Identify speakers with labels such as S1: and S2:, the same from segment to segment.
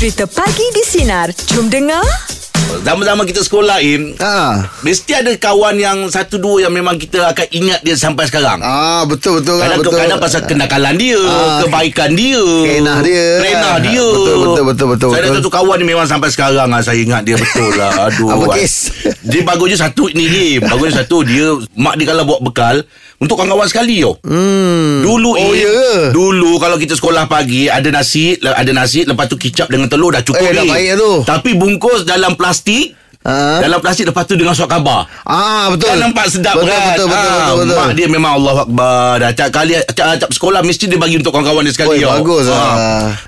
S1: Cerita Pagi di Sinar. Jom dengar.
S2: Zaman-zaman kita sekolah Im
S3: Ah.
S2: Mesti ada kawan yang Satu dua yang memang kita akan ingat dia sampai sekarang
S3: Ah betul betul
S2: Kadang,
S3: betul.
S2: kadang pasal kenakalan dia
S3: Ah,
S2: Kebaikan dia
S3: Kenah dia.
S2: Kenah dia
S3: Betul, betul, betul, betul,
S2: Saya ada
S3: betul.
S2: satu kawan ni memang sampai sekarang lah, Saya ingat dia betul lah Aduh
S3: Apa
S2: ah.
S3: kes?
S2: Dia bagusnya satu ni Im Bagusnya satu Dia Mak dia kalau bawa bekal Untuk kawan-kawan sekali tau
S3: Hmm.
S2: Dulu
S3: Oh, ke?
S2: Dulu kalau kita sekolah pagi Ada nasi Ada nasi Lepas tu kicap dengan telur Dah cukup
S3: Eh, dah baik tu.
S2: Tapi bungkus dalam plastik
S3: Ah.
S2: Dalam plastik lepas tu dengan surat khabar
S3: Ah betul.
S2: Kan nampak sedap
S3: betul,
S2: kan
S3: Betul betul
S2: Ah,
S3: betul betul.
S2: Mak dia memang Allah Akbar Dah Acap kali acap sekolah Mesti dia bagi untuk kawan-kawan dia sekali
S3: Oi,
S2: tau.
S3: bagus
S2: Ah.
S3: lah.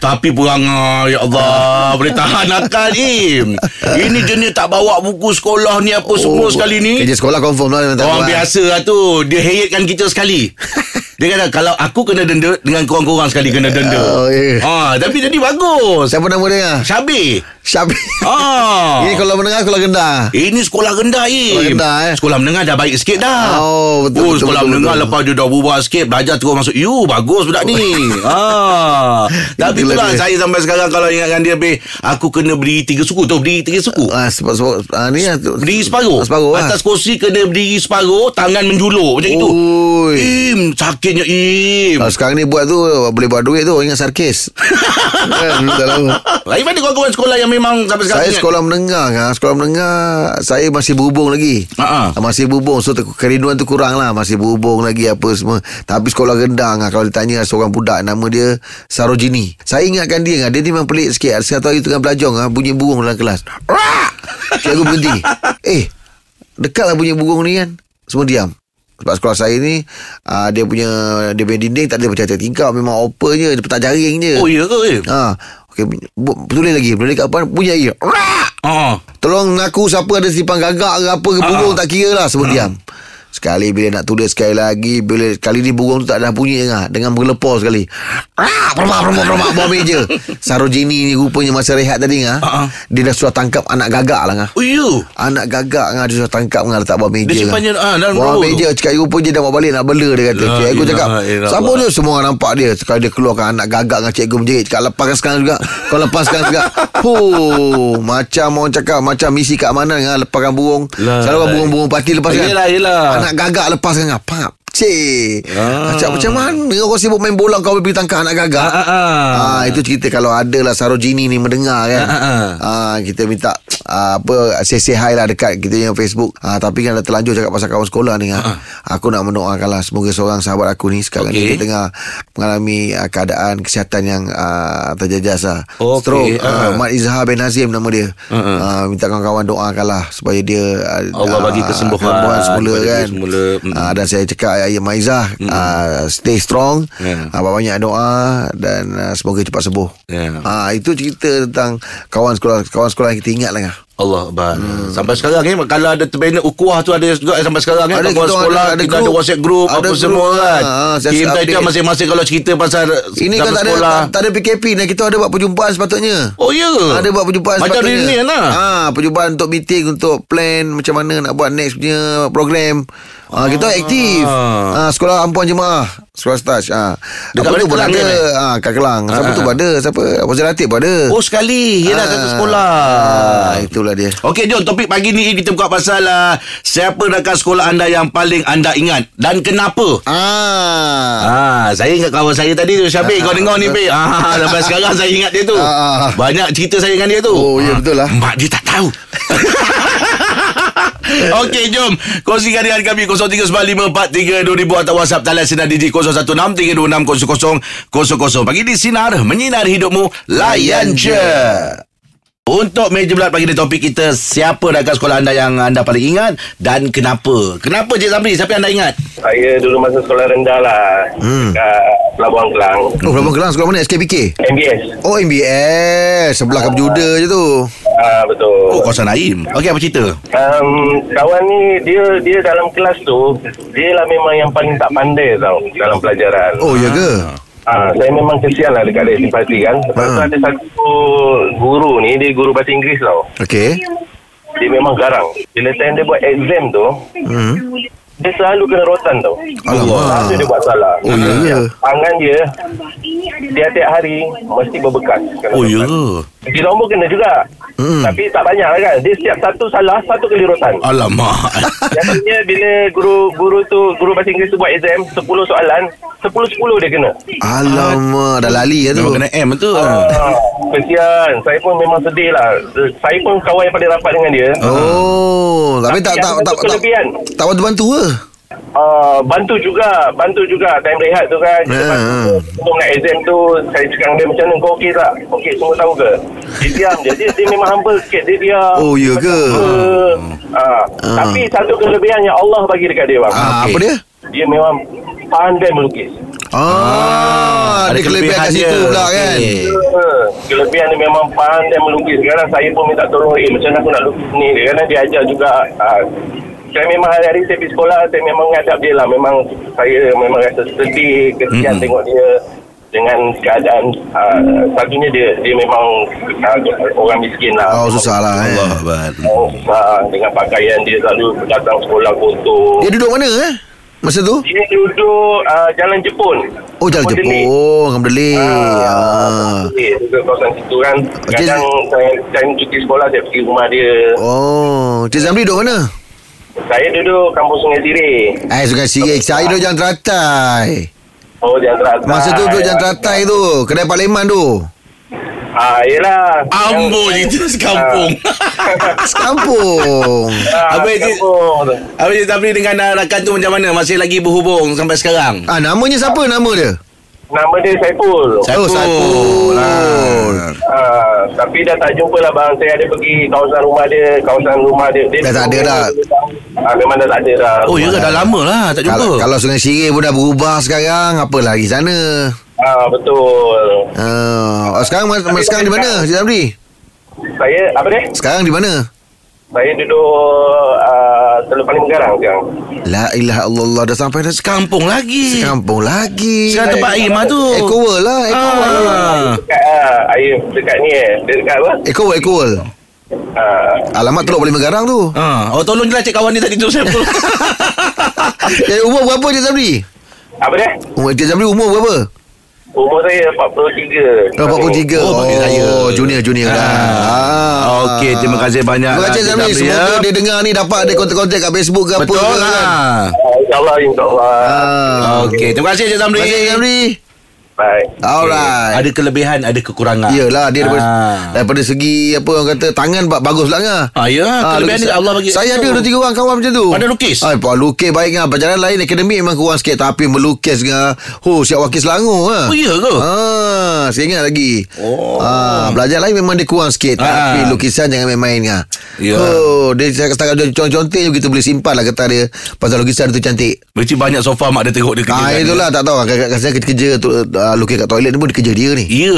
S2: Tapi perangai Ya Allah Boleh tahan akal Im Ini jenis tak bawa buku sekolah ni Apa semua sekali ni
S3: Kerja sekolah confirm lah
S2: Orang
S3: buat.
S2: biasa lah tu Dia heyetkan kita sekali Dia kata Kalau aku kena denda Dengan korang-korang sekali Kena denda
S3: Oh, ya.
S2: ah, Tapi jadi bagus
S3: Siapa nama dia?
S2: Syabir
S3: Syabi.
S2: ah.
S3: Ini kalau mendengar sekolah rendah.
S2: Ini sekolah rendah Im
S3: Sekolah rendah, eh?
S2: Sekolah menengah dah baik sikit dah
S3: Oh, betul,
S2: oh
S3: betul,
S2: sekolah
S3: betul,
S2: menengah
S3: betul.
S2: Lepas dia dah berubah sikit Belajar terus masuk You bagus budak ni ah. Tapi
S3: Itulah
S2: itulah
S3: dia.
S2: Saya sampai sekarang Kalau ingatkan dia be, Aku kena beri tiga suku tu Beri tiga suku
S3: Ah sebab sebab ah, ni tu.
S2: Berdiri separuh
S3: Separuh lah.
S2: Atas kursi kena berdiri separuh Tangan menjulur Macam itu
S3: Oi.
S2: Im Sakitnya Im
S3: Kalau sekarang ni buat tu boleh buat duit tu ingat sarkis. kan tahu.
S2: Lain mana kawan-kawan sekolah Yang memang sampai sekarang
S3: Saya
S2: ingat?
S3: sekolah menengah kan. Sekolah menengah saya masih berhubung lagi.
S2: Ha-ha.
S3: Masih berhubung so kerinduan tu kurang lah masih berhubung lagi apa semua. Tapi sekolah rendah kan kalau ditanya seorang budak nama dia Sarojini. Saya ingatkan dia kan dia ni memang pelik sikit. Satu hari tengah belajar kan bunyi burung dalam kelas. Cikgu berhenti. Eh, dekatlah bunyi burung ni kan. Semua diam. Sebab sekolah saya ni uh, Dia punya Dia punya dinding Tak ada macam tingkap Memang open je Dia petak jaring je
S2: Oh iya ke Im?
S3: Ha. Okey, bu- tulis lagi. Tulis kat apa? Bunyi lagi. Rak!
S2: Ah.
S3: Tolong ngaku siapa ada simpan gagak ke apa ke burung tak kira lah semua diam. Sekali bila nak tulis sekali lagi Bila kali ni burung tu tak ada bunyi dengar Dengan berlepor sekali Rak Permak permak permak Bawah meja Sarojini ni rupanya masa rehat tadi ngah,
S2: Ha-ha.
S3: Dia dah suruh tangkap anak gagak lah ngah.
S2: Oh iya
S3: Anak gagak ngah Dia suruh tangkap ngah Letak bawah meja
S2: Dia
S3: ngah.
S2: simpannya, ah, dalam
S3: Bawah
S2: drawer tu.
S3: meja Cakap rupanya dia dah bawa balik Nak bela dia kata
S2: La
S3: Cikgu cakap. Siapa tu semua orang nampak dia Sekali dia keluarkan anak gagak Dengan cikgu menjerit Cakap lepaskan sekarang juga Kau lepaskan juga Huh Macam orang cakap Macam misi kat mana ngah, Lepaskan burung
S2: La-
S3: Selalu burung-burung parti lepaskan
S2: Yelah, yelah.
S3: Anak gagak lepaskan ngah. Cik
S2: Ah.
S3: Macam, macam mana Orang sibuk main bola Kau boleh pergi tangkap anak gagak
S2: Ah, ah, ah.
S3: Ah, itu cerita kalau ada lah Sarojini ni mendengar kan.
S2: Ah, ah, ah.
S3: Ah, kita minta ah, apa say, say hi lah dekat kita yang Facebook. Ah, tapi kan dah terlanjur cakap pasal kawan sekolah ni kan. Aku nak mendoakan lah semoga seorang sahabat aku ni sekarang
S2: Okey.
S3: ni dia tengah mengalami ah, keadaan kesihatan yang ah, terjejas lah.
S2: Okey,
S3: Stroke.
S2: ah.
S3: Ah, Mat Izhar bin Nazim nama dia.
S2: Ah, ah.
S3: Ah, minta kawan-kawan doakan lah supaya dia ah,
S2: Allah bagi kesembuhan
S3: kesembuhan semula kan.
S2: semula. Mm.
S3: Ah, dan saya cakap ya Mak Izzah ah, stay strong.
S2: Ya.
S3: Ah, banyak doa dan uh, semoga cepat sembuh.
S2: Ya.
S3: Ah itu cerita tentang kawan sekolah kawan sekolah yang kita ingat lah.
S2: Allah Akbar. Sampai sekarang ni kalau ada terbina ukuah tu ada juga eh, sampai sekarang ni
S3: Ada,
S2: ada
S3: kita
S2: sekolah
S3: ada-
S2: ada,
S3: ada
S2: kita ada. WhatsApp group
S3: Ada
S2: apa
S3: group.
S2: semua kan.
S3: Ah,
S2: Kita
S3: update.
S2: kita masing-masing kalau cerita pasal
S3: Ini kan tak ada
S2: sekolah.
S3: tak, tak ada PKP ni kita ada buat perjumpaan sepatutnya.
S2: Oh ya.
S3: Ada buat perjumpaan
S2: Macam
S3: sepatutnya.
S2: reunion lah.
S3: Ah, perjumpaan untuk meeting untuk plan macam mana nak buat next punya program. Ah, kita aktif. Ah, sekolah ampuan jemaah. Sekolah staj. Ah.
S2: Dekat
S3: Apa
S2: mana
S3: pun ada. Ah, kat Kelang. Siapa
S2: Ah,
S3: tu
S2: ah.
S3: pun ada? Siapa? Fazil Latif pun ada.
S2: Oh sekali. Yelah satu sekolah.
S3: Ah, itulah dia.
S2: Okey jom topik pagi ni kita buka pasal uh, siapa rakan sekolah anda yang paling anda ingat dan kenapa?
S3: Ah.
S2: Ah, saya ingat kawan saya tadi tu Syabir kau dengar ni. Ah, sampai sekarang saya ingat dia tu.
S3: Ah.
S2: Banyak cerita saya dengan dia tu.
S3: Oh, ya, betul lah.
S2: Mak dia tak tahu. Okey, jom. Kongsikan dengan kami 0395432000 atau WhatsApp talian sinar DJ 0163260000. Pagi di Sinar, menyinari hidupmu, layan je. Untuk meja bulat pagi ni topik kita Siapa rakan sekolah anda yang anda paling ingat Dan kenapa Kenapa Cik Zamri Siapa yang anda ingat
S4: Saya dulu masa sekolah rendah lah hmm. Kat Pelabuhan Kelang
S3: Oh, Pelabuhan Kelang sekolah mana? SKPK?
S4: MBS
S3: Oh, MBS. Sebelah Kapjuda je tu.
S4: ah, Betul
S2: Oh kawasan Naim Okey apa cerita
S4: um, Kawan ni Dia dia dalam kelas tu Dia lah memang yang paling tak pandai tau Dalam pelajaran
S3: Oh, ya ke?
S4: Ah, saya memang kesian lah dekat dia simpati kan. Sebab tu
S3: Ah.
S4: ada satu guru ni, dia guru bahasa Inggeris tau.
S3: Okey.
S4: Dia memang garang. Bila time dia buat exam tu,
S3: Hmm.
S4: dia selalu kena rotan tau.
S3: Alamak.
S4: Selalu dia buat salah.
S3: Oh, ya ke?
S4: Tangan dia tiap-tiap hari mesti berbekas.
S2: Oh ya.
S4: Cuci nombor kena juga.
S3: Hmm.
S4: Tapi tak banyak lah kan. Dia setiap satu salah, satu kelirutan.
S2: Alamak
S4: Biasanya bila guru guru tu guru bahasa Inggeris tu buat exam 10 soalan, 10-10 dia kena.
S3: Alamak Dah lali lah tu
S2: Memang kena M tu
S4: Ah, kesian. Saya pun memang sedih lah. Saya pun kawan yang paling rapat dengan dia.
S3: Oh Tapi tak
S4: Tapi
S3: tak
S4: ada
S3: tak
S4: satu
S3: tak,
S4: kelebihan.
S3: tak bantu-bantu ke
S4: Uh, bantu juga Bantu juga. Time rehat tu kan. Kita bantu
S3: ha.
S4: Untuk nak exam tu Saya cakap dengan dia macam mana? Kau okey tak? Okey semua tahu ke? Dia diam je. Dia, dia memang humble sikit. Dia diam.
S3: Oh ya ke?
S4: Uh, uh,
S3: Ah.
S4: Tapi satu kelebihan yang Allah bagi dekat dia bang.
S3: Ah,
S2: okey.
S3: Apa dia?
S4: Dia memang Pandai melukis.
S3: Ah,
S2: ada
S3: ada kelebihan kat situ
S2: dia.
S3: pula kan.
S2: Okey.
S4: Uh, kelebihan dia memang pandai melukis. Sekarang saya pun minta tolong Eh macam mana aku nak lukis ni? Dia kadang dia ajar juga. Uh, saya memang hari-hari saya pergi sekolah Saya memang menghadap dia lah Memang saya memang rasa sedih Kesian
S2: Mm-mm.
S4: tengok dia Dengan keadaan uh, Satunya dia Dia memang uh, Orang miskin lah
S3: Oh susah lah eh.
S2: Allah Akbar
S4: Oh, susah Dengan pakaian dia Selalu datang sekolah kotor
S3: Dia duduk mana eh? Masa tu?
S4: Dia duduk uh, Jalan Jepun
S3: Oh jalan. Jepun Alhamdulillah.
S4: Ah,
S3: Ah.
S4: Delik, Duduk kawasan situ kan. Kadang saya Time cuti sekolah Saya pergi rumah dia
S3: Oh, Cik Zamri duduk mana?
S4: Saya duduk Kampung Sungai Sirih
S3: Eh, Sungai Sirih. Saya duduk Jalan Teratai.
S4: Oh jangan teratai
S3: Masa tu duduk Jalan Teratai tu. Kedai Pak Leman tu.
S4: Ah, yelah
S2: Ambo
S4: Yang-
S2: cerita sekampung
S3: Sekampung.
S4: Ah,
S2: Habis dia-
S4: kampung tu.
S2: Habis Cik Sabri dengan rakan tu macam mana Masih lagi berhubung Sampai sekarang
S3: Ah, namanya siapa nama dia?
S4: Nama dia Saiful
S3: Oh, Saiful.
S2: Ah.
S4: Ah, tapi dah tak jumpa lah bang Saya ada pergi kawasan rumah dia Kawasan rumah dia, dia
S3: Dah tak ada dah.
S4: ah, Memang dah tak ada dah
S2: Oh ya ke dah lama lah Tak jumpa
S3: Kalau, kalau Sungai Sirih pun dah berubah sekarang, apa lagi sana?
S4: ah, Betul
S3: Ah, oh, sekarang mas,
S4: Tapi
S3: mas, sekarang di mana, Cik Zamri?
S4: Saya Apa dia?
S3: Sekarang di mana?
S4: Saya duduk uh, Teluk Paling Garang sekarang
S3: La ilaha illallah dah sampai dah sekarang.
S2: Kampung lagi
S3: Kampung lagi.
S2: Sekarang tempat air mah tu
S3: World lah, World.
S2: ah.
S4: Dekat ah, air Dekat ni eh Dia dekat apa?
S3: Eco World, Eco World.
S4: Ah,
S3: Alamat Teluk Paling Garang tu.
S2: Ah. Oh tolong je lah cik kawan ni tadi tu saya pun
S3: Eh, umur berapa Cik Zamri?
S4: Apa dia?
S3: Umur Cik Zamri umur berapa?
S4: Umur saya 43
S3: Oh, 43.
S2: Oh, bagi saya.
S3: junior junior
S2: Ah.
S3: dah. Ah.
S2: Okey, terima kasih banyak
S3: Terima
S2: lah,
S3: kasih Zamri.
S2: Zamri,
S3: Semoga
S2: ya.
S3: dia dengar ni dapat ada kontak-kontak kat Facebook ke apa
S2: Betul
S3: ke kan.
S2: lah
S4: Ah, InsyaAllah InsyaAllah
S3: Ah.
S2: Okey, terima kasih Cik Zamri
S3: Terima kasih Cik Zamri.
S4: Bye
S3: Alright.
S2: Ada kelebihan, ada kekurangan
S3: Iyalah dia daripada,
S2: Ah.
S3: daripada segi apa orang kata tangan ba- bagus lah ngah.
S2: Ah, ya, kelebihan
S3: lukis-
S2: ni Allah bagi.
S3: Saya ada dua tiga orang kawan macam tu.
S2: Pandai lukis?
S3: Ah, pak lukis baik ngah. Perjalanan lain akademik memang kurang sikit tapi melukis ngah. Oh, siap wakil Selangor ah.
S2: Oh, ya ke?
S3: Ah, saya ingat lagi.
S2: Oh.
S3: Ah, belajar lain memang dia kurang sikit
S2: Ah.
S3: tapi lukisan jangan main-main ngah.
S2: Ya.
S3: Oh, dia setakat contoh-contoh je kita boleh simpan lah kata dia pasal lukisan tu cantik.
S2: Mesti banyak sofa mak dia tengok dia kerja
S3: Ah,
S2: kan.
S3: itulah tak tahu kadang-kadang kita kerja tu, uh, lukis kat toilet ni pun kerja dia ni.
S2: Ya.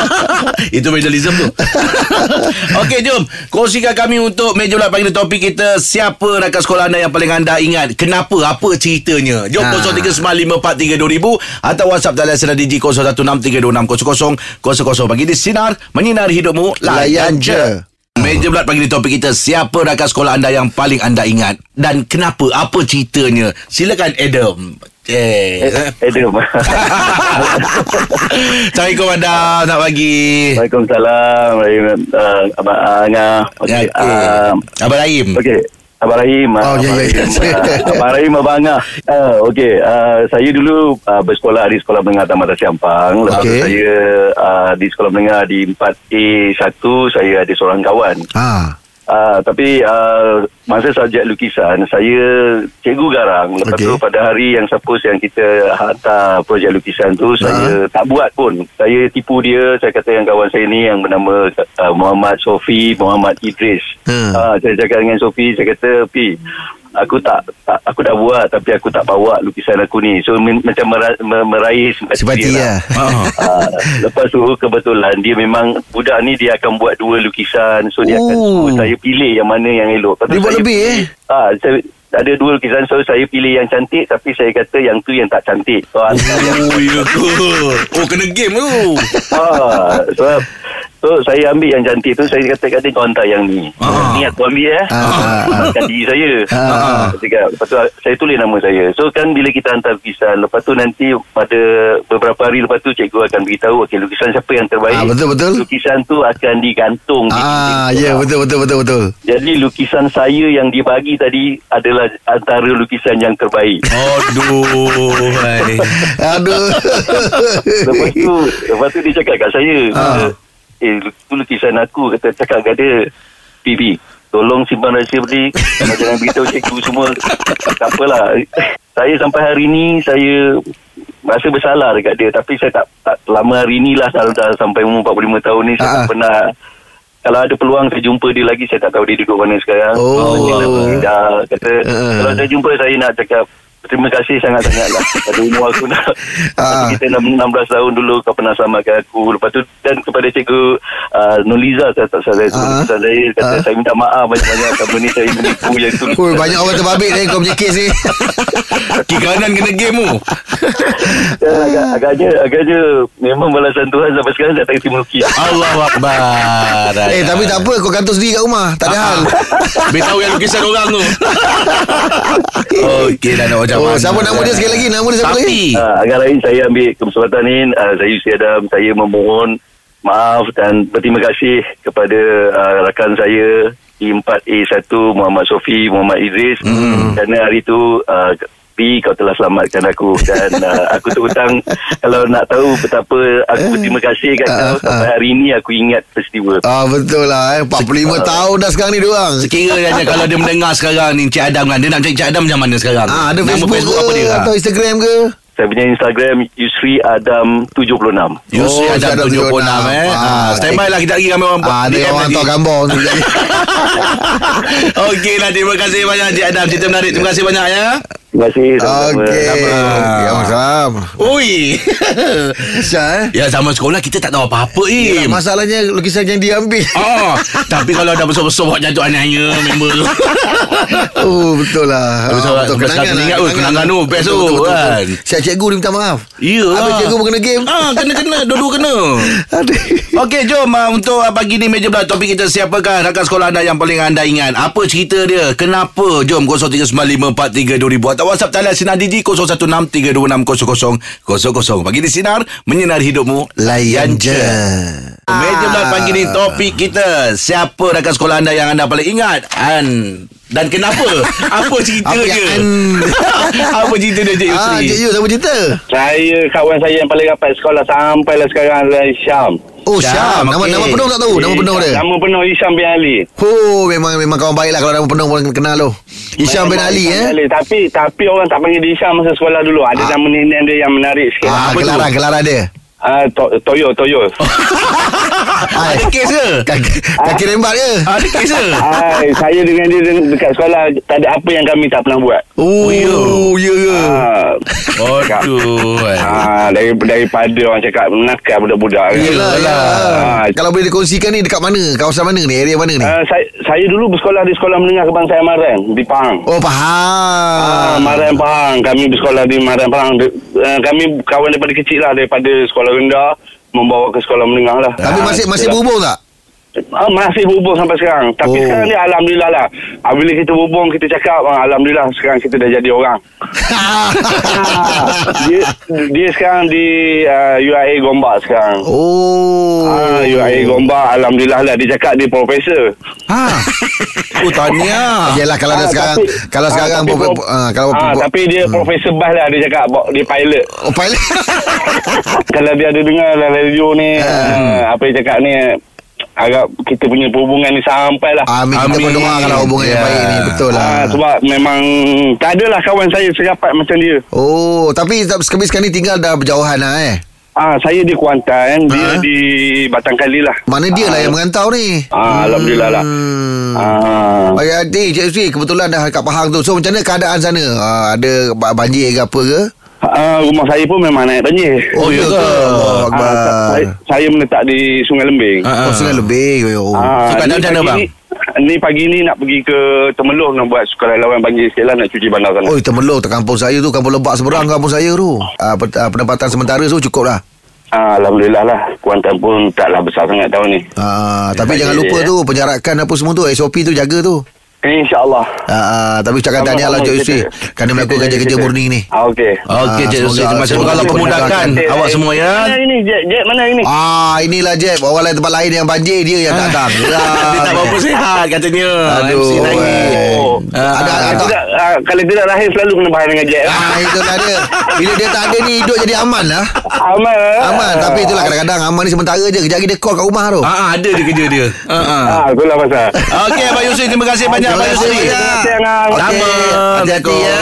S2: Itu vandalism tu. Okey jom. Kongsikan kami untuk Meja bulat pagi ni topik kita Siapa rakan sekolah anda Yang paling anda ingat? Kenapa? Apa ceritanya? Jom
S3: Ha.
S2: 0395432000 Atau WhatsApp talian Sinar Digi 0163260000 Pagi di Sinar Menyinari hidupmu
S3: Layan je.
S2: Meja bulat pagi ni topik kita Siapa rakan sekolah anda Yang paling anda ingat? Dan kenapa? Apa ceritanya? Silakan Adam Eh,
S5: Adam.
S2: Assalamualaikum Adam Nak pagi
S5: Waalaikumsalam. Uh, Abang Angah.
S2: Ya,
S5: Okey.
S2: okay.
S5: Uh,
S2: Abang Rahim
S5: Okey. Abang Rahim.
S3: Oh,
S5: ah,
S3: ya, ya, ya.
S5: Rahim, ah, Abang Rahim, Abang Angah. Uh, Okey. Uh, saya dulu uh, bersekolah di Sekolah Menengah Taman Siampang. Lepas
S3: Okey.
S5: tu saya uh, di Sekolah Menengah di 4A1. Saya ada seorang kawan.
S3: Ah.
S5: Uh, tapi uh, masa subjek lukisan saya cikgu garang lepas okay. tu pada hari yang suppose yang kita hantar projek lukisan tu saya tak buat pun saya tipu dia saya kata yang kawan saya ni yang bernama uh, Muhammad Sofi Muhammad Idris
S3: Hmm.
S5: uh, saya cakap dengan Sofi saya kata Pi aku tak, tak aku dah buat tapi aku tak bawa lukisan aku ni so men, macam mera, mer, meraih simpati,
S3: Simpati
S5: dia
S3: lah.
S2: Ah.
S5: Ah, lepas tu kebetulan dia memang budak ni dia akan buat dua lukisan so dia akan
S3: Oh.
S5: suruh saya pilih yang mana yang elok. Lepas
S3: Dia buat lebih,
S5: pilih-
S3: eh?
S5: Ah, saya ada dua lukisan so saya pilih yang cantik tapi saya kata yang tu yang tak cantik. So, antara yang
S2: Oh ya ke Oh kena game tu
S5: ah, sebab So saya ambil yang cantik tu Saya kata kat dia Kau hantar yang ni
S2: Ah.
S5: Ni aku ambil eh
S3: Ah.
S5: Bukan diri saya
S3: Ah.
S5: Cakap, Lepas tu saya tulis nama saya So kan bila kita hantar lukisan Lepas tu nanti Pada beberapa hari lepas tu Cikgu akan beritahu Okay lukisan siapa yang terbaik
S3: Ah, betul, betul.
S5: Lukisan tu akan digantung di
S3: Ah, ya
S5: sekolah.
S3: betul betul betul betul.
S5: Jadi lukisan saya yang dibagi tadi Adalah antara lukisan yang terbaik
S2: Aduh hai.
S3: Aduh.
S5: Lepas tu Lepas tu dia cakap kat saya
S3: Ah.
S5: Eh tu lukisan aku Kata cakap kat dia Bibi Tolong simpan rahsia beli Jangan beritahu cikgu semua Tak apalah Saya sampai hari ni Saya Rasa bersalah dekat dia Tapi saya tak, tak Lama hari ni lah dah, dah Sampai umur 45 tahun ni Saya
S3: Ah.
S5: tak pernah kalau ada peluang saya jumpa dia lagi saya tak tahu dia duduk mana sekarang.
S3: Oh.
S5: Dia nak pindah. kata
S3: Ah.
S5: kalau saya jumpa saya nak cakap terima kasih sangat-sangat lah. Pada umur aku dah
S3: Ah.
S5: kita 16 tahun dulu kau pernah selamatkan aku. Lepas tu dan kepada cikgu uh, Noliza saya tak salah
S3: Ah.
S5: pesan saya kata
S3: Ah.
S5: saya minta maaf banyak-banyak kamu ni saya menipu yang tu.
S3: Oi, banyak orang terbabit ni kau punya kes ni.
S2: Kiri kanan kena game tu
S5: Ya, agak, agaknya agaknya memang balasan Tuhan sampai sekarang tak terima rukiah.
S2: Allahu Akbar
S3: Eh tapi tak apa kau kantor sendiri kat rumah. Tak ada hal.
S2: Beritahu yang lukisan orang tu Okey dah nak
S3: Oh,
S2: mana
S3: siapa nama dia sekali lagi? Nama dia siapa lagi?
S2: Tapi
S5: Uh, agak lain saya ambil kesempatan ni uh, saya Yusri Adam saya memohon maaf dan berterima kasih kepada uh, rakan saya di 4A1 Muhammad Sofi Muhammad Idris mm. kerana hari tu uh, Pi kau telah selamatkan aku. Dan uh, aku terhutang kalau nak tahu betapa aku berterima kasih kat kau sampai hari ini aku ingat peristiwa.
S3: Ah betul lah eh. 45 tahun dah sekarang ni dia orang.
S2: Sekiranya kalau dia mendengar sekarang ni Cik Adam kan Dia nak cari Cik Adam macam mana sekarang?
S3: Ah ada
S2: Nama
S3: Facebook,
S2: Facebook
S3: ke
S2: apa dia?
S3: atau Instagram ke?
S5: saya punya Instagram Yusri Adam 76
S2: Yusri
S3: Oh,
S2: Adam
S3: Adam
S2: 76 eh.
S3: Ah,
S2: ah, Stand by lah kita lagi kami orang
S3: Ah, ada orang
S2: nanti.
S3: hantar gambar.
S2: Okey lah terima kasih banyak Cik Adam. Cerita menarik Terima kasih banyak ya
S5: terima kasih sama-sama.
S3: Okey.
S2: Sama.
S3: Ya salam.
S2: Ui
S3: Syah eh.
S2: Ya sama sekolah kita tak tahu apa-apa
S3: Yelah,
S2: Im
S3: masalahnya lukisan yang dia ambil.
S2: Oh, tapi kalau dah besar-besar buat jatuh anaknya member tu.
S3: Oh betul lah
S2: Betul,
S3: Ah,
S2: betul. Kenangan ingat, oh, kenangan tu, best tu, kan.
S3: Siap cikgu dia minta maaf
S2: Ya.
S3: Habis cikgu pun kena game
S2: Ah, kena-kena, dua-dua kena. Okey, jom uh, untuk uh, pagi ni meja bulat topik kita siapakah rakan sekolah anda yang paling anda ingat? Apa cerita dia? Kenapa? Jom 0395432000 atau WhatsApp talian Sinar Digi 0163260000. Pagi di Sinar menyinari hidupmu.
S3: Layan je
S2: Meja bulat pagi ni topik kita Siapa rakan sekolah anda yang anda paling ingat An Dan kenapa Apa cerita
S3: Apa
S2: dia? Apa cerita dia Cik
S3: Ah,
S2: Yusri
S3: Cik Yu siapa cerita?
S4: Saya kawan saya yang paling rapat sekolah sampailah sekarang adalah Syam.
S3: Oh
S2: Syam,
S3: Syam, Nama,
S2: okey.
S3: nama penuh tak tahu Nama penuh dia
S4: Nama penuh Isyam bin Ali.
S3: Oh memang memang kawan baik lah Kalau nama penuh pun kenal tu Isyam bin Ali eh
S4: Ali. Tapi tapi orang tak panggil dia Isyam masa sekolah dulu. Ada nama nenek dia yang menarik sikit.
S3: Ah,
S2: apa tu?
S3: gelaran, gelaran dia
S4: Ah, to, Toyo, Toyo.
S2: Ada kes ke
S3: Kaki, kaki rembat ke?
S2: Ada kes ke
S4: Hai, saya dengan dia de- dekat sekolah tak ada apa yang kami tak pernah buat.
S3: Oh,
S2: ya.
S3: ya ke?
S4: Ah,
S2: Aduh
S4: ah, dari, daripada orang cakap nakal budak-budak. kan.
S3: Yelah, yelah.
S4: Ah,
S3: Kalau boleh dikongsikan ni dekat mana? Kawasan mana ni? Area mana ni?
S4: ah, saya, saya dulu bersekolah di Sekolah Menengah Kebangsaan Maran di Pahang.
S3: Oh,
S4: Ah,
S3: faham.
S4: Maran Pahang. Kami bersekolah di Maran Pahang. De, uh, kami kawan daripada kecil lah. Daripada sekolah rendah. Membawa ke sekolah menengah lah.
S3: Tapi
S4: Ah,
S3: masih masih berhubung tak?
S4: Ah, masih berhubung sampai sekarang. Tapi
S3: Oh.
S4: sekarang ni Alhamdulillah lah. Ah, bila kita berhubung, kita cakap. Ah, Alhamdulillah sekarang kita dah jadi orang. dia, dia sekarang di uh, UIA Gombak sekarang.
S3: oh.
S4: Ah, UIA Gombak. Alhamdulillah lah. Dia cakap dia profesor.
S2: Ha Oh tahniah
S3: Yalah kalau dah
S4: Ah,
S3: sekarang
S4: tapi-
S3: kalau
S4: ah,
S3: sekarang
S4: tapi
S3: prof,
S4: pro-
S3: ah, kalau
S4: Ah,
S3: pro-
S4: tapi dia profesor bas lah dia cakap dia pilot.
S3: oh pilot.
S4: Kalau dia ada dengar dalam radio ni uh, apa dia cakap ni agak kita punya perhubungan ni sampai lah.
S3: Amin. Kita
S2: Amin.
S3: berdoa kalau hubungan yang
S2: Ya.
S3: baik ni betul lah.
S4: Ah, sebab memang tak adalah kawan saya serapat macam dia.
S3: Oh, tapi sekarang sekarang ni tinggal dah berjauhan lah eh.
S4: Ah, saya di Kuantan, dia
S3: Ah.
S4: di Batang Kali lah.
S3: Mana dia lah yang mengantau ni?
S4: Ah, Alhamdulillah lah.
S3: Hmm.
S4: Ah.
S3: Baik hati Cik Sri Kebetulan dah kat Pahang tu So macam mana keadaan sana ah, Ada ba- banjir ke apa ke
S4: Ah, rumah saya pun memang naik banjir.
S3: Oh, ya ke?
S4: Ah, saya, saya meletak di Sungai Lembing.
S2: Ah,
S3: Oh sungai lebih oh.
S2: So, keadaan
S4: ni
S2: macam mana,
S4: pagi
S2: bang?
S4: Ni, ni pagi ni nak pergi ke Temeloh nak buat sekolah lawan banjir sikit lah nak cuci bandar sana.
S3: Oh, temelok tu kampung saya tu Kampung Lebak seberang kampung saya tu ah, pen- ah, Pendapatan sementara tu cukup lah
S5: Ah, Alhamdulillah lah. Kuantan pun taklah besar sangat tahun ni.
S3: Ah, tapi
S5: Baik,
S3: jangan lupa
S5: ya.
S3: tu penjarakan apa semua tu SOP tu jaga tu.
S5: InsyaAllah.
S3: Ah, tapi ucapkan tahniah lah Cik Yusri kerana melakukan kerja-kerja murni ni.
S5: Ah, Okey.
S2: Okey,
S3: Ah,
S2: Cik Yusri.
S3: semoga-
S2: Terima kasih. Allah pemudahkan awak semua ya.
S5: Mana ini? Jet, Jet mana ini?
S3: Ah, inilah Jeb. Orang lain tempat lain yang banjir dia yang tak datang.
S2: Dia tak berapa sihat katanya.
S3: Aduh.
S2: MC lagi.
S5: Oh.
S2: Ah,
S3: Ada
S5: Kalau
S3: ada.
S5: tidak, ah, kalau tidak lahir selalu kena bahan dengan Jet.
S3: Ah, itulah dia. Bila dia tak ada ni hidup jadi aman lah.
S5: Aman. ah.
S3: Aman. Tapi itulah kadang-kadang aman ni sementara je. Kejap lagi dia call kat rumah tu.
S2: Ah, ah, ada dia kerja dia. Ah, ah.
S5: Ah, itulah pasal.
S2: Okey, Abang Yusri. Terima kasih banyak,
S3: Terima
S2: Abang Yusri.
S3: banyak.
S5: Terima kasih, Angang.
S3: Okey.
S2: Sama.
S3: Hati-hati ya.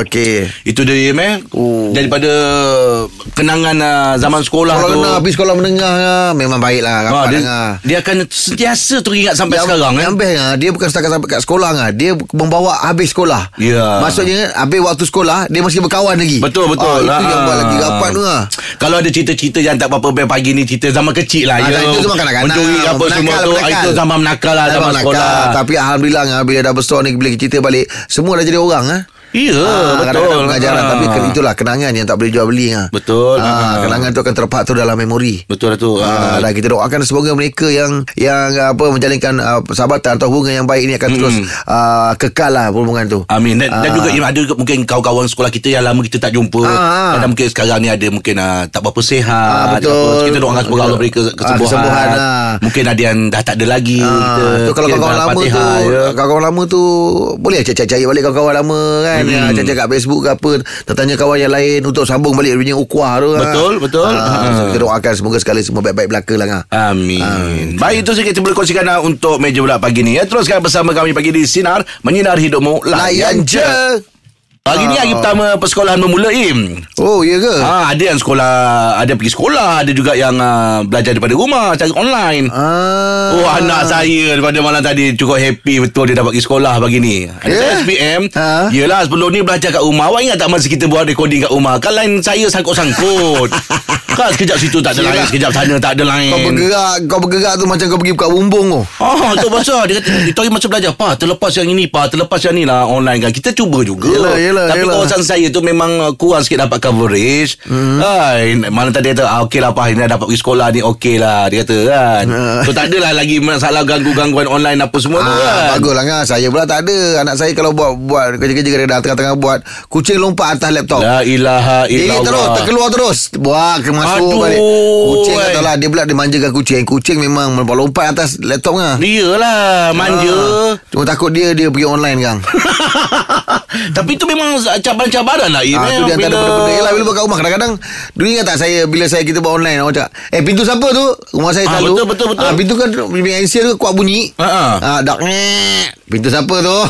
S3: Okey.
S2: Itu dia, Im, eh.
S3: Oh.
S2: Daripada kenangan uh, zaman sekolah
S3: Sekolah
S2: tu.
S3: menengah Pergi sekolah menengah ah, Memang baik lah
S2: Ah,
S3: Rapat
S2: dia, akan sentiasa teringat sampai sekarang eh.
S3: Yang best ah, Dia bukan setakat sampai kat sekolah ah, Dia membawa habis sekolah
S2: Ya.
S3: Maksudnya Habis waktu sekolah Dia masih berkawan lagi
S2: Betul betul.
S3: ah, Itu yang
S2: Ah.
S3: buat lagi rapat tu ah.
S2: Kalau ada cerita-cerita yang tak apa-apa pagi ni cerita zaman kecil lah
S3: Ah,
S2: ya.
S3: itu zaman kanak-kanak.
S2: Mencuri apa
S3: Menakal,
S2: semua tu.
S3: menakal.
S2: Itu zaman menakal lah zaman,
S3: Zaman
S2: sekolah.
S3: nakal. Tapi Alhamdulillah ah, Bila dah besar ni Bila cerita balik Semua dah jadi orang ah.
S2: Ya,
S3: Ah,
S2: betul.
S3: kadang-kadang pengajaran
S2: Ah.
S3: Tapi ke- itulah kenangan Yang tak boleh jual beli ah.
S2: Betul.
S3: ah,
S2: Ah.
S3: Kenangan tu akan terpaku dalam memori
S2: Betul lah tu.
S3: Ah, dan kita doakan semoga mereka yang yang apa menjalinkan uh, persahabatan atau hubungan yang baik ini akan terus uh, kekal lah hubungan tu.
S2: Amin dan, dan
S3: Ah.
S2: juga Im, ada juga mungkin kawan-kawan sekolah kita yang lama kita tak jumpa.
S3: Ah, ah.
S2: Kadang mungkin sekarang ni ada mungkin uh, tak berapa sihat.
S3: Ah, betul.
S2: Apa. Kita doakan semoga Allah beri ke-
S3: Ah,
S2: kesembuhan.
S3: kesembuhan, ah.
S2: Mungkin ada yang dah tak ada lagi.
S3: Ah,
S2: kita
S3: tu kalau kawan-kawan lama tu
S2: ya.
S3: Kawan-kawan lama tu Boleh cari-cari balik kawan-kawan lama kan hmm. ya, Cari-cari kat Facebook ke apa Tertanya kawan yang lain Untuk sambung balik Dia punya ukuah tu ah.
S2: Betul, betul.
S3: ah,
S2: Ah.
S3: so Kita doakan Semoga sekali semua baik-baik belaka lah ah.
S2: Amin. Baik itu sikit kita boleh kongsikan uh, untuk meja bulat pagi ni ya. Teruskan bersama kami pagi di Sinar Menyinar Hidupmu
S3: Layan je
S2: Pagi ni hari pertama persekolahan bermula Im.
S3: Oh ya ke
S2: Ha, ada yang sekolah, ada yang pergi sekolah, ada juga yang uh, belajar daripada rumah, cara online.
S3: Ah.
S2: Oh anak saya daripada malam tadi cukup happy betul dia dapat pergi sekolah pagi ni. Ada
S3: Ya?
S2: saya SPM.
S3: Ha?
S2: Yelah sebelum ni belajar kat rumah. Awak ingat tak masa kita buat recording kat rumah? Kan lain saya sangkut-sangkut. kan sekejap situ tak ada lain, sekejap sana tak ada lain.
S3: Kau bergerak Kau bergerak tu Macam kau pergi buka bumbung tu
S2: Ah, tu pasal dia kata dia tahu masa belajar pa terlepas yang ini pa terlepas yang ni lah online kan kita cuba juga
S3: Yelah, yelah,
S2: tapi
S3: yelah.
S2: kawasan saya tu memang uh, kurang sikit dapat coverage. Hmm. Hai, mana tadi dia kata ah, okey lah pa ini dah dapat pergi sekolah ni okey lah dia kata kan.
S3: Ah.
S2: so tak adalah lagi masalah ganggu-gangguan online apa semua tu
S3: Ah,
S2: kan.
S3: bagus lah kan Saya pula tak ada. Anak saya kalau buat buat kerja-kerja kadang tengah-tengah buat Kucing lompat atas laptop.
S2: La ilaha
S3: Dia
S2: illallah.
S3: terus terkeluar terus. Ke masuk
S2: Aduh,
S3: balik. Kucing
S2: eh.
S3: kata lah Dia pula dia manjakan kucing. Kucing memang lompat atas laptop kan
S2: Iyalah manja.
S3: Ah. Cuma takut dia Dia pergi online kan
S2: Tapi itu memang cabaran-cabaran lah
S3: Ah,
S2: eh,
S3: tu dia antara
S2: bila-
S3: benda-benda. Yelah bila buat kat rumah Kadang-kadang Dulu ingat tak saya Bila saya kita buat online Orang cakap Eh pintu siapa tu? Rumah saya
S2: Ah,
S3: selalu
S2: betul, betul, betul.
S3: ah, Pintu kan Bimbing answer tu kuat bunyi.
S2: Ah, ah.
S3: ah, Dak ngek. Pintu siapa tu?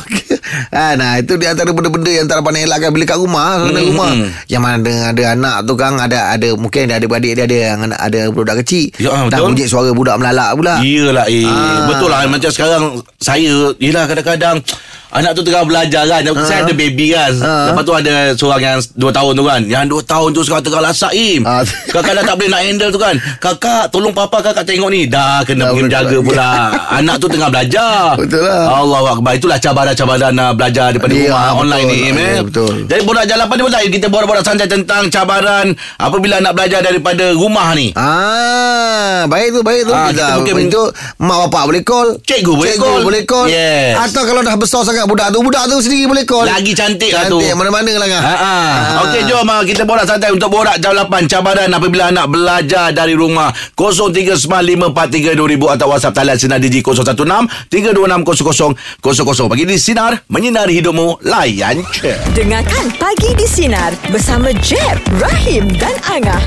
S3: Ah, Nah itu dia antara benda-benda Yang tak dapat nak elakkan Bila kat rumah
S2: Hmm,
S3: rumah.
S2: hmm.
S3: Yang mana ada, ada anak tu kan Ada ada Mungkin ada adik dia Ada yang anak- ada budak kecil.
S2: Ya, ah,
S3: Dah bunyi suara budak melalak pula.
S2: Iyalah eh
S3: Ah.
S2: Betul lah Macam sekarang Saya Yelah kadang-kadang Anak tu tengah belajar kan Saya ada baby kan
S3: Ah.
S2: Lepas tu ada Seorang yang 2 tahun tu kan Yang 2 tahun tu Sekarang tengah lasak Im
S3: Ah.
S2: Kakak dah tak boleh nak handle tu kan Kakak Tolong papa kakak tengok ni Dah kena
S3: Dah
S2: pergi menjaga pula Anak tu tengah belajar
S3: Betul lah.
S2: Allah Akbar Itulah cabaran-cabaran uh, Belajar daripada
S3: Ya,
S2: rumah
S3: betul.
S2: Online ni Im
S3: Ya,
S2: eh.
S3: betul.
S2: Jadi borak jalapan ni pun lain Kita borak-borak santai tentang Cabaran Apabila nak belajar daripada rumah ni
S3: Ah, baik tu, baik tu.
S2: Ah, kita
S3: kita
S2: mungkin-
S3: itu mak bapak boleh call.
S2: Cikgu boleh
S3: Cikgu
S2: call.
S3: boleh call.
S2: Yes.
S3: Atau kalau dah besar sangat budak tu, budak tu sendiri boleh call.
S2: Lagi cantik lah tu.
S3: Cantik mana-mana lah kan.
S2: Ha ah. Okey jom ah, kita borak santai untuk borak jam 8 cabaran apabila anak belajar dari rumah 0395432000 atau WhatsApp talian sinar digi 016 3260000 pagi di sinar menyinari hidupmu layan je.
S1: Dengarkan Pagi di Sinar bersama Jeb, Rahim dan Angah.